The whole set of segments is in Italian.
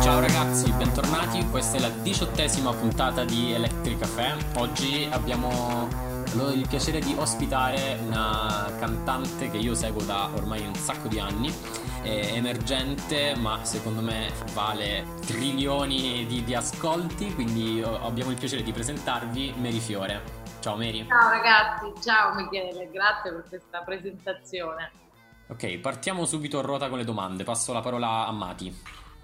Ciao ragazzi, bentornati. Questa è la diciottesima puntata di Electric Café. Oggi abbiamo il piacere di ospitare una cantante che io seguo da ormai un sacco di anni. È emergente, ma secondo me vale trilioni di, di ascolti. Quindi abbiamo il piacere di presentarvi Mary Fiore. Ciao Mary. Ciao ragazzi, ciao Michele, grazie per questa presentazione. Ok, partiamo subito a ruota con le domande. Passo la parola a Mati.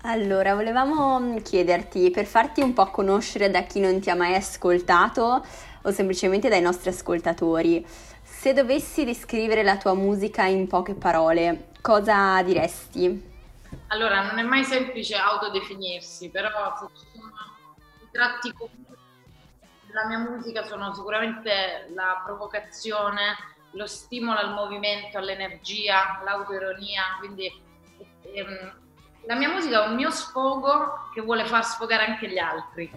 Allora, volevamo chiederti, per farti un po' conoscere da chi non ti ha mai ascoltato o semplicemente dai nostri ascoltatori, se dovessi descrivere la tua musica in poche parole, cosa diresti? Allora, non è mai semplice autodefinirsi, però se ci sono i tratti comuni della mia musica sono sicuramente la provocazione, lo stimolo al movimento, all'energia, l'autoironia, quindi ehm, la mia musica è un mio sfogo che vuole far sfogare anche gli altri.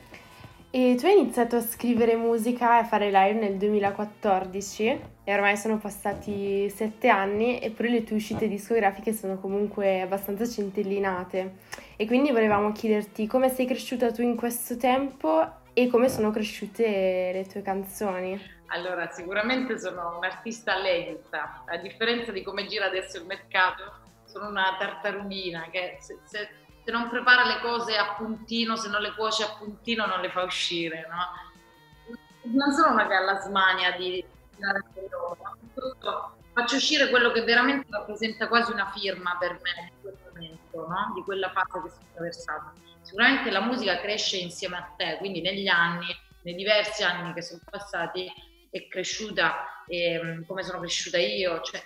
E tu hai iniziato a scrivere musica e a fare live nel 2014 e ormai sono passati sette anni eppure le tue uscite discografiche sono comunque abbastanza centellinate e quindi volevamo chiederti come sei cresciuta tu in questo tempo e come sono cresciute le tue canzoni. Allora, sicuramente sono un'artista lenta, a differenza di come gira adesso il mercato, sono una tartarughina che se, se, se, non prepara le cose a puntino, se non le cuoce a puntino non le fa uscire, no? Non sono una che ha la smania di dare loro, faccio uscire quello che veramente rappresenta quasi una firma per me in quel momento, no? di quella fase che sto attraversando. Sicuramente la musica cresce insieme a te, quindi negli anni, nei diversi anni che sono passati, è cresciuta eh, come sono cresciuta io, cioè,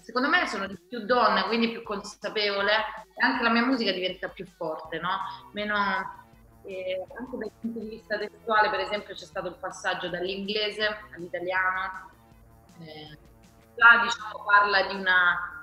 secondo me sono di più donna, quindi più consapevole e anche la mia musica diventa più forte, no? Meno, eh, anche dal punto di vista testuale, per esempio, c'è stato il passaggio dall'inglese all'italiano. Eh, là diciamo parla di una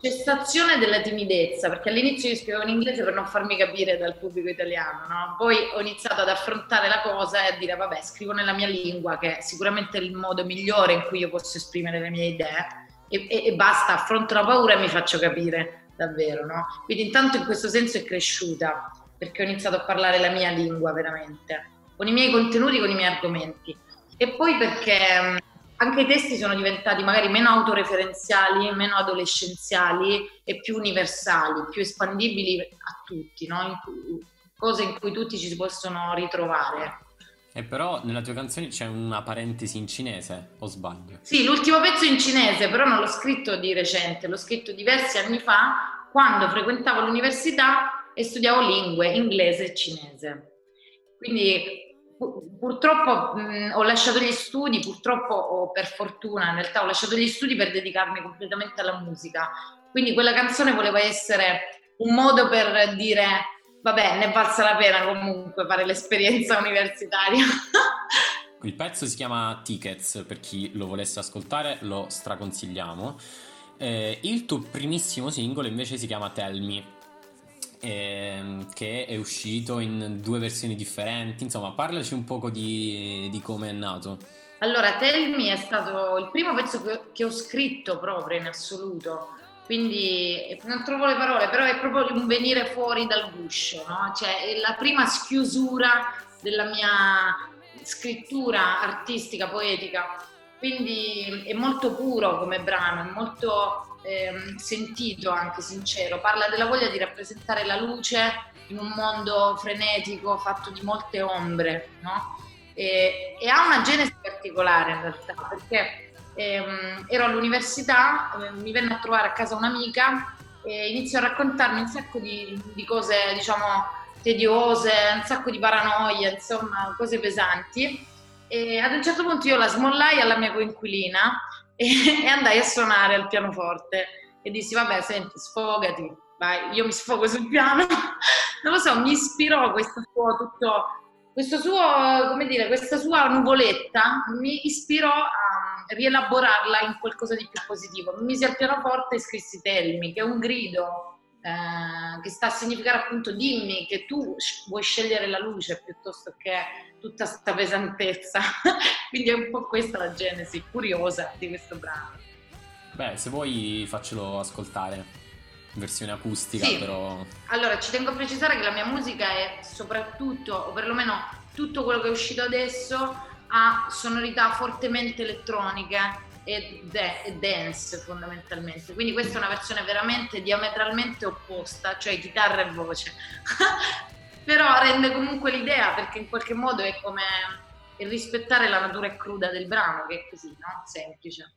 cessazione della timidezza, perché all'inizio io scrivevo in inglese per non farmi capire dal pubblico italiano, no? poi ho iniziato ad affrontare la cosa e a dire vabbè scrivo nella mia lingua che è sicuramente il modo migliore in cui io posso esprimere le mie idee e, e, e basta, affronto la paura e mi faccio capire davvero, no? Quindi intanto in questo senso è cresciuta perché ho iniziato a parlare la mia lingua veramente, con i miei contenuti, con i miei argomenti e poi perché anche i testi sono diventati magari meno autoreferenziali, meno adolescenziali e più universali, più espandibili a tutti, no? in cui, cose in cui tutti ci si possono ritrovare. E però nella tua canzone c'è una parentesi in cinese, o sbaglio? Sì, l'ultimo pezzo è in cinese, però non l'ho scritto di recente, l'ho scritto diversi anni fa, quando frequentavo l'università e studiavo lingue, inglese e cinese. Quindi purtroppo mh, ho lasciato gli studi, purtroppo o per fortuna in realtà ho lasciato gli studi per dedicarmi completamente alla musica. Quindi quella canzone voleva essere un modo per dire vabbè, ne valsa la pena comunque fare l'esperienza universitaria. Il pezzo si chiama Tickets, per chi lo volesse ascoltare lo straconsigliamo. Eh, il tuo primissimo singolo invece si chiama Tell Me ehm, che è uscito in due versioni differenti. Insomma, parlaci un poco di, di come è nato. Allora, Tell Me è stato il primo pezzo che, ho scritto proprio in assoluto quindi non trovo le parole, però è proprio un venire fuori dal guscio, no? cioè è la prima schiusura della mia scrittura artistica, poetica, quindi è molto puro come brano, è molto eh, sentito, anche sincero, parla della voglia di rappresentare la luce in un mondo frenetico fatto di molte ombre, no? e, e, ha una genesi particolare in realtà, perché ehm, ero all'università, eh, mi venne a trovare a casa un'amica e iniziò a raccontarmi un sacco di, di cose, diciamo, tediose, un sacco di paranoia, insomma, cose pesanti. E ad un certo punto io la smollai alla mia coinquilina e, andai a suonare al pianoforte e dissi vabbè senti sfogati, vai, io mi sfogo sul piano, non lo so, mi ispirò questo suo tutto, questo suo, come dire, questa sua nuvoletta mi ispirò a rielaborarla in qualcosa di più positivo. Mi misi al pianoforte e scrissi Telmi, che è un grido eh, che sta a significare appunto dimmi che tu vuoi scegliere la luce piuttosto che tutta questa pesantezza. Quindi è un po' questa la genesi curiosa di questo brano. Beh, se vuoi faccelo ascoltare. versione acustica, Sì. però... Allora, ci tengo a precisare che la mia musica è soprattutto, o perlomeno tutto quello che è uscito adesso, ha sonorità fortemente elettroniche e, de- e dance fondamentalmente. Quindi questa è una versione veramente diametralmente opposta, cioè chitarra e voce. Però rende comunque l'idea perché in qualche modo è come rispettare la natura cruda del brano, che è così, no? Semplice.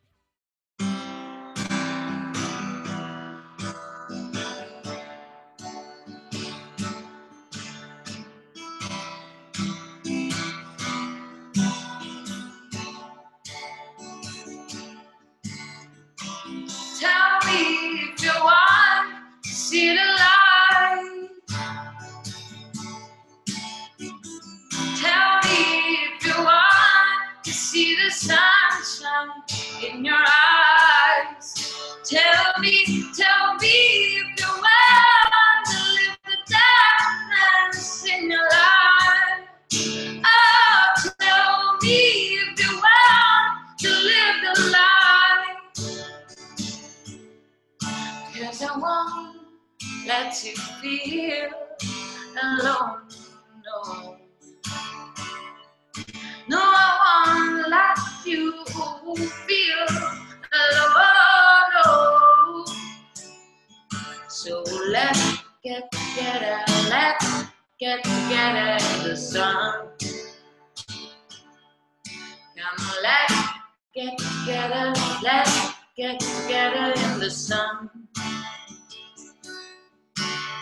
Get together, let's get together in the sun.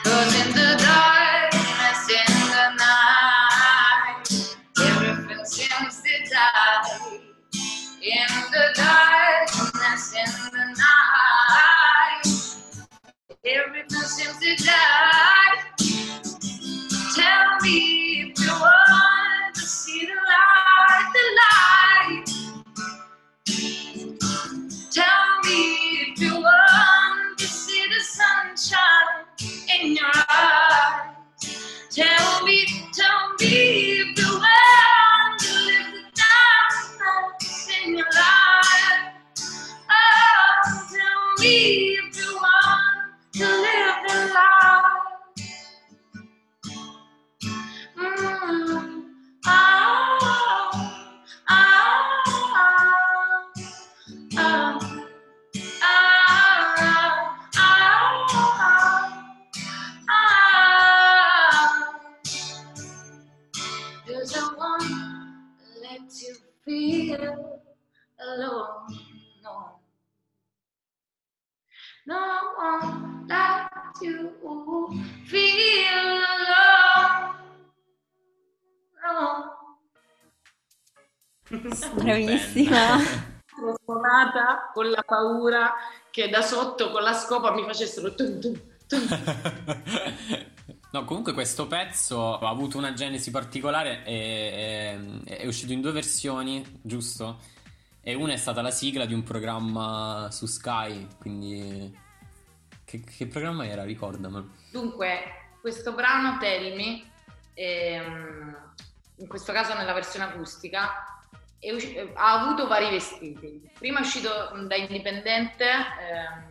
Cause in the darkness, in the night, everything seems to die. In the darkness, in the night, everything seems to die. Tell me, tell me Bravissima. Sono suonata con la paura che da sotto con la scopa mi facessero tum tum tum. No, comunque questo pezzo ha avuto una genesi particolare e è, è uscito in due versioni, giusto? E una è stata la sigla di un programma su Sky, quindi... Che, che programma era? Ricordamelo. Dunque, questo brano Tell Me, ehm, in questo caso nella versione acustica, usci- eh, ha avuto vari vestiti. Prima è uscito mh, da indipendente ehm,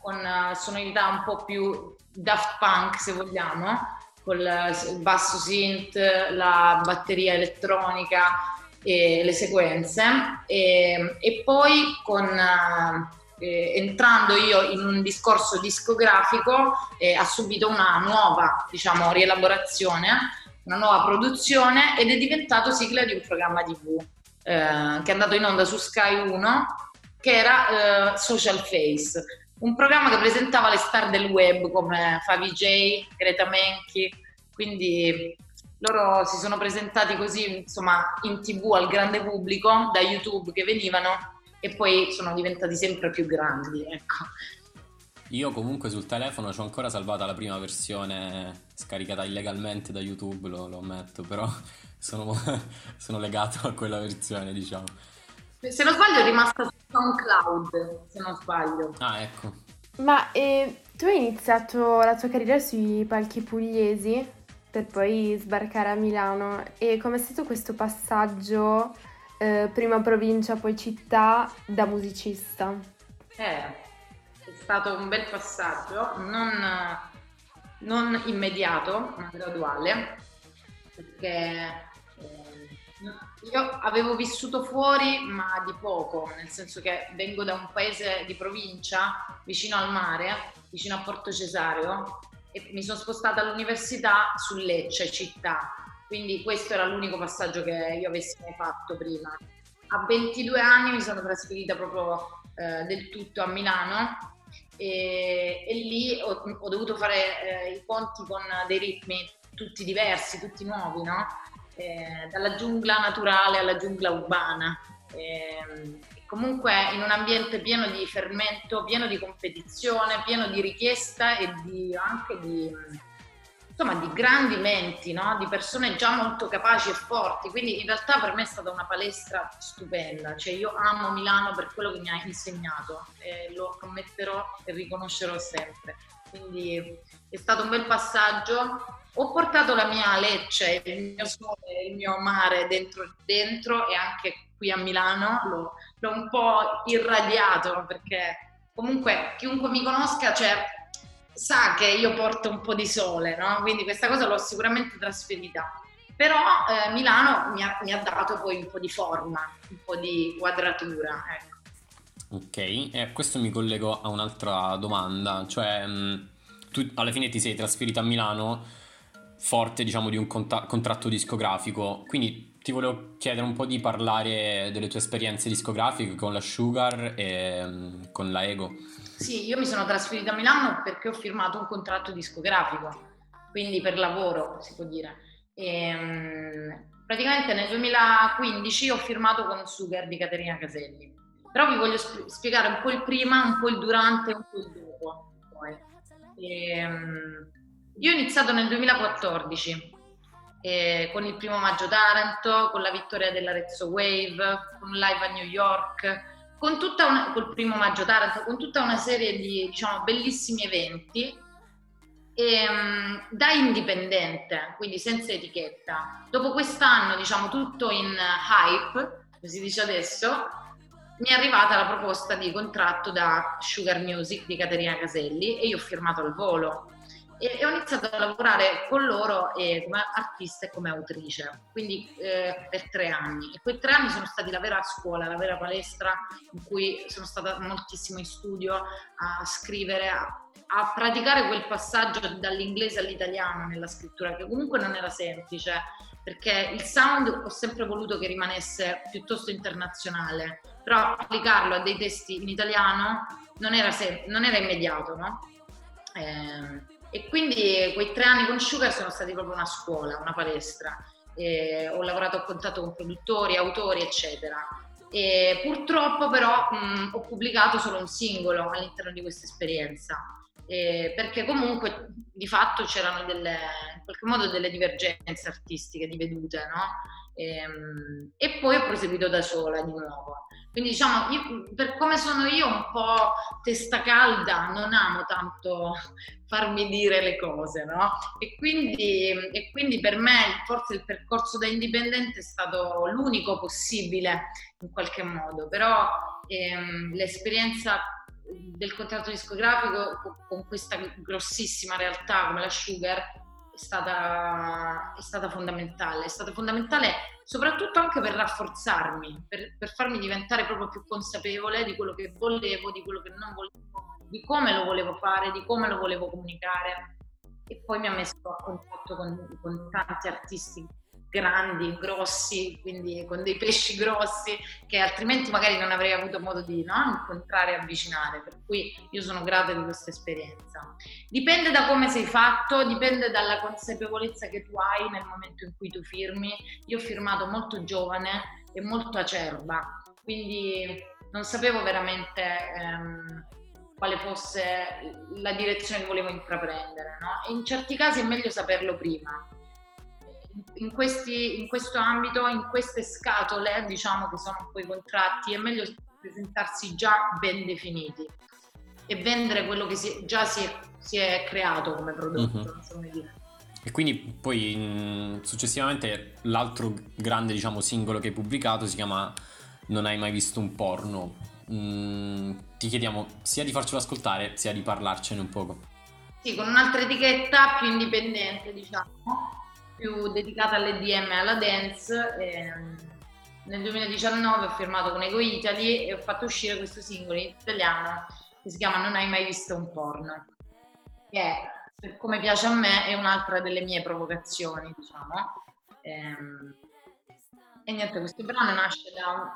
con eh, sonorità un po' più Daft Punk, se vogliamo, con il basso synth, la batteria elettronica e le sequenze. E, e poi con... eh, eh, entrando io in un discorso discografico eh, ha subito una nuova diciamo rielaborazione una nuova produzione ed è diventato sigla di un programma tv eh, che è andato in onda su Sky 1 che era eh, Social Face un programma che presentava le star del web come Favij, Greta Menchi quindi loro si sono presentati così insomma in tv al grande pubblico da YouTube che venivano e poi sono diventati sempre più grandi, ecco. Io comunque sul telefono ho ancora salvata la prima versione scaricata illegalmente da YouTube, lo, lo ammetto, però sono, sono legato a quella versione, diciamo. Se non sbaglio è rimasta su SoundCloud, se non sbaglio. Ah, ecco. Ma eh, tu hai iniziato la tua carriera sui palchi pugliesi per poi sbarcare a Milano e com'è stato questo passaggio eh, prima provincia poi città da musicista? Eh, stato un bel passaggio, non, non immediato, ma graduale, perché eh, io avevo vissuto fuori, ma di poco, nel senso che vengo da un paese di provincia vicino al mare, vicino a Porto Cesareo, e mi sono spostata all'università su Lecce, città. Quindi questo era l'unico passaggio che io avessi mai fatto prima. A 22 anni mi sono trasferita proprio eh, del tutto a Milano e, e lì ho, ho, dovuto fare eh, i conti con dei ritmi tutti diversi, tutti nuovi, no? eh, dalla giungla naturale alla giungla urbana. Eh, comunque in un ambiente pieno di fermento, pieno di competizione, pieno di richiesta e di, anche di, insomma, di grandi menti, no? di persone già molto capaci e forti. Quindi in realtà per me è stata una palestra stupenda. Cioè io amo Milano per quello che mi ha insegnato e lo commetterò e riconoscerò sempre. Quindi è stato un bel passaggio ho portato la mia Lecce, il mio sole, il mio mare dentro, dentro e anche qui a Milano l'ho, l'ho, un po' irradiato perché comunque chiunque mi conosca cioè, sa che io porto un po' di sole, no? quindi questa cosa l'ho sicuramente trasferita. Però eh, Milano mi ha, mi ha, dato poi un po' di forma, un po' di quadratura. Ecco. Ok, e a questo mi collego a un'altra domanda, cioè mh, tu alla fine ti sei trasferita a Milano forte diciamo di un cont- contratto discografico quindi ti volevo chiedere un po' di parlare delle tue esperienze discografiche con la Sugar e um, con la Ego sì io mi sono trasferita a Milano perché ho firmato un contratto discografico quindi per lavoro si può dire. E, um, praticamente nel 2015 ho firmato con Sugar di Caterina Caselli. Però vi voglio sp- spiegare un po' il prima un po' il durante e un po' il dopo e, um, io ho iniziato nel 2014 eh, con il primo maggio Taranto, con la vittoria dell'Arezzo Wave, con live a New York, con tutta una, col primo maggio Taranto, con tutta una serie di diciamo, bellissimi eventi e, um, da indipendente, quindi senza etichetta. Dopo quest'anno, diciamo tutto in hype, come si dice adesso, mi è arrivata la proposta di contratto da Sugar Music di Caterina Caselli e io ho firmato al volo e, e ho iniziato a lavorare con loro eh, come artista e come autrice, quindi eh, per tre anni. E quei tre anni sono stati la vera scuola, la vera palestra in cui sono stata moltissimo in studio a scrivere, a, a praticare quel passaggio dall'inglese all'italiano nella scrittura, che comunque non era semplice, perché il sound ho sempre voluto che rimanesse piuttosto internazionale, però applicarlo a dei testi in italiano non era, sem- non era immediato, no? Eh, e quindi quei tre anni con Sugar sono stati proprio una scuola, una palestra. E ho lavorato a contatto con produttori, autori, eccetera. E purtroppo però mh, ho pubblicato solo un singolo all'interno di questa esperienza. Eh, perché comunque di fatto c'erano delle, in qualche modo delle divergenze artistiche di vedute, no? E, ehm, e poi ho proseguito da sola di nuovo. Quindi diciamo, io, per come sono io un po' testa calda, non amo tanto farmi dire le cose, no? E quindi, e quindi per me forse il percorso da indipendente è stato l'unico possibile in qualche modo, però ehm, l'esperienza del contratto discografico con questa grossissima realtà come la Sugar è stata, è stata fondamentale, è stata fondamentale soprattutto anche per rafforzarmi, per, per, farmi diventare proprio più consapevole di quello che volevo, di quello che non volevo, di come lo volevo fare, di come lo volevo comunicare. E poi mi ha messo a contatto con, con tanti artisti grandi, grossi, quindi con dei pesci grossi che altrimenti magari non avrei avuto modo di no, incontrare e avvicinare, per cui io sono grata di questa esperienza. Dipende da come sei fatto, dipende dalla consapevolezza che tu hai nel momento in cui tu firmi. Io ho firmato molto giovane e molto acerba, quindi non sapevo veramente ehm, quale fosse la direzione che volevo intraprendere. No? in certi casi è meglio saperlo prima in, questi, in questo ambito, in queste scatole, diciamo che sono poi contratti, è meglio presentarsi già ben definiti e vendere quello che si, già si è, si è, creato come prodotto, uh-huh. dire. E quindi poi mh, successivamente l'altro grande diciamo, singolo che hai pubblicato si chiama Non hai mai visto un porno. Mm, ti ti chiediamo sia di farcelo ascoltare sia di parlarcene un poco. Sì, con un'altra etichetta più indipendente, diciamo, più dedicata all'EDM e alla dance. Ehm, nel 2019 ho firmato con Ego Italy e ho fatto uscire questo singolo in italiano che si chiama Non hai mai visto un porno, che è, per come piace a me, è un'altra delle mie provocazioni, diciamo. Ehm, e niente, questo brano nasce da un,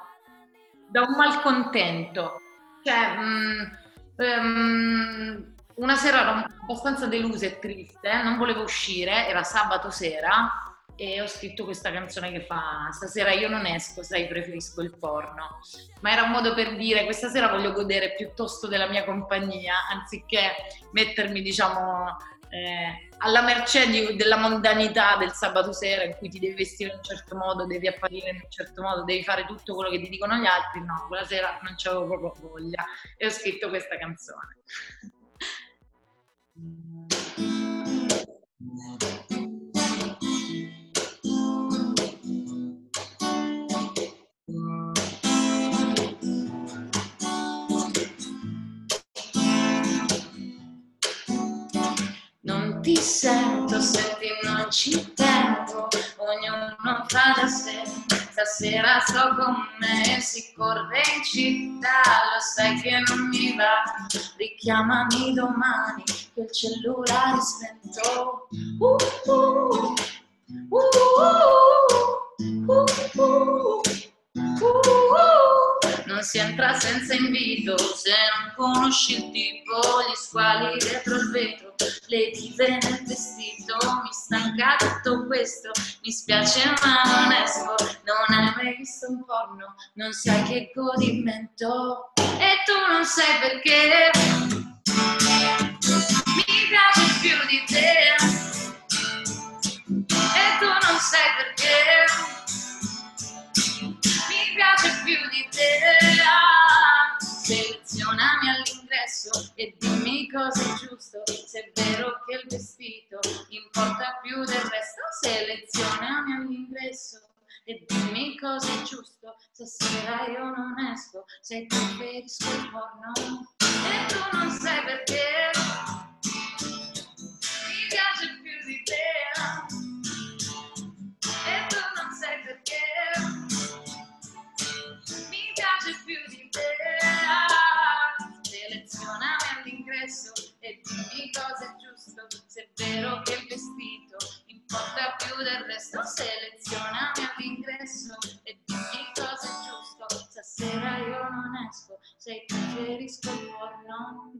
da un malcontento. Cioè, mh, um, una sera ero abbastanza delusa e triste, non volevo uscire, era sabato sera e ho scritto questa canzone che fa stasera io non esco, sai, preferisco il porno. Ma era un modo per dire questa sera voglio godere piuttosto della mia compagnia, anziché mettermi, diciamo, eh, alla mercé di, della mondanità del sabato sera in cui ti devi vestire in un certo modo, devi apparire in un certo modo, devi fare tutto quello che ti dicono gli altri. No, quella sera non c'avevo proprio voglia e ho scritto questa canzone. Non ti sento, senti non ci tengo, ognuno fa da sé. Stasera sto con me, si corre in città, lo sai che non mi va. Richiamami domani, che il cellulare è spento. Uh, uh, uh, non si entra senza invito, se non conosci il tipo, gli squali dietro il vetro, le dive nel vestito, mi stanca tutto questo, mi spiace ma non esco, non hai mai visto un porno, non sai che godimento, e tu non sai perché, più di te, e tu non sai perché, mi piace più di te. Selezionami all'ingresso e dimmi cosa è giusto. Se è vero che il vestito importa più del resto, selezionami all'ingresso e dimmi cosa è giusto. Stasera io non esco, se preferisco il porno e tu non sai perché. Cosa è giusto. Se è vero che il vestito importa più del resto, selezionami all'ingresso e dimmi cosa è giusto. Stasera io non esco, se preferisco il porno.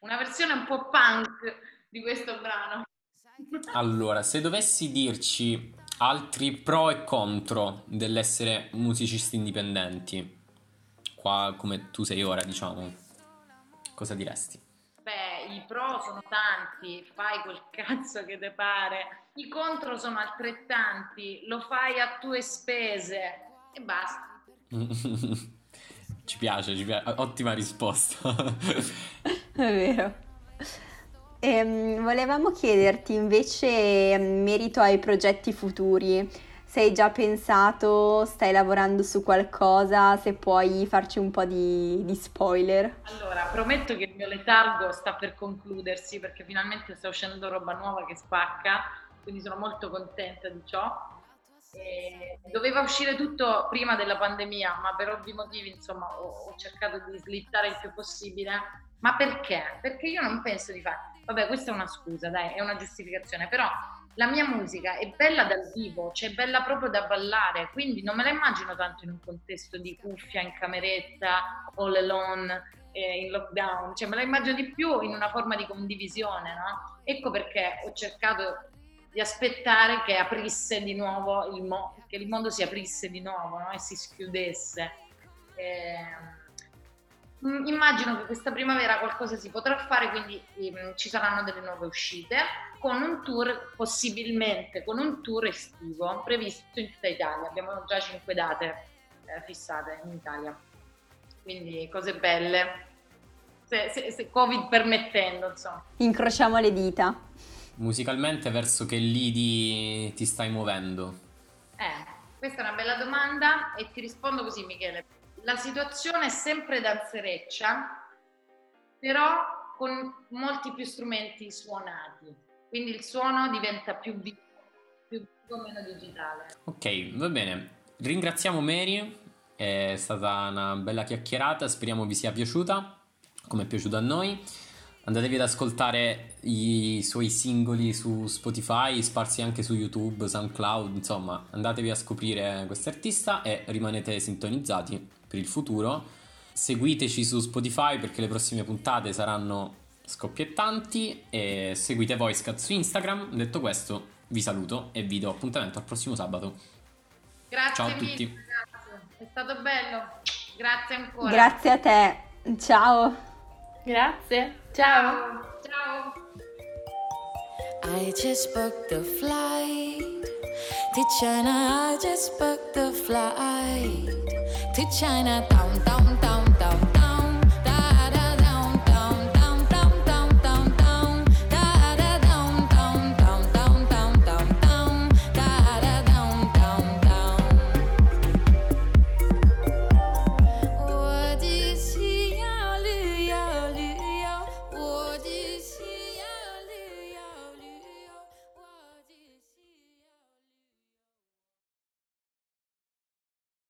Una versione un po' punk di questo brano. Allora, se dovessi dirci altri pro e contro dell'essere musicisti indipendenti, qua come tu sei ora, diciamo, cosa diresti? I pro sono tanti, fai quel cazzo che te pare. I contro sono altrettanti, lo fai a tue spese e basta. ci piace, ci piace, ottima risposta. È vero. Ehm, volevamo chiederti invece, in merito ai progetti futuri, se hai già pensato, stai lavorando su qualcosa, se puoi farci un po' di, di spoiler. Allora, prometto che il mio letargo sta per concludersi perché finalmente sta uscendo roba nuova che spacca, quindi sono molto contenta di ciò. E doveva uscire tutto prima della pandemia, ma per ovvi motivi, insomma, ho, ho cercato di slittare il più possibile. Ma perché? Perché io non penso di fare. Vabbè, questa è una scusa, dai, è una giustificazione, però la mia musica è bella dal vivo, cioè bella proprio da ballare, quindi non me la immagino tanto in un contesto di cuffia in cameretta, all alone, eh, in lockdown, cioè me la immagino di più in una forma di condivisione, no? Ecco perché ho cercato di aspettare che aprisse di nuovo il mondo, che il mondo si aprisse di nuovo no? e si schiudesse. Eh, immagino che questa primavera qualcosa si potrà fare, quindi ehm, ci saranno delle nuove uscite con un tour, possibilmente con un tour estivo previsto in tutta Italia. Abbiamo già cinque date eh, fissate in Italia, quindi cose belle, se, se, se Covid permettendo, insomma. Incrociamo le dita. Musicalmente verso che lidi ti stai muovendo? Eh, questa è una bella domanda e ti rispondo così Michele. La situazione è sempre danzereccia, però con molti più strumenti suonati, quindi il suono diventa più vivo, più vivo, meno digitale. Ok, va bene. Ringraziamo Mary, è stata una bella chiacchierata, speriamo vi sia piaciuta, come è piaciuta a noi. Andatevi ad ascoltare i suoi singoli su Spotify, sparsi anche su YouTube, SoundCloud, insomma, andatevi a scoprire quest'artista e rimanete sintonizzati per il futuro. Seguiteci su Spotify perché le prossime puntate saranno scoppiettanti e seguite Voicecat su Instagram. Detto questo, vi saluto e vi do appuntamento al prossimo sabato. Grazie Ciao a mille, tutti. ragazzi. È stato bello. Grazie ancora. Grazie a te. Ciao. Grazie. Ciao. Ciao. I just booked the flight to China. I just booked the flight to China. Down, down, down.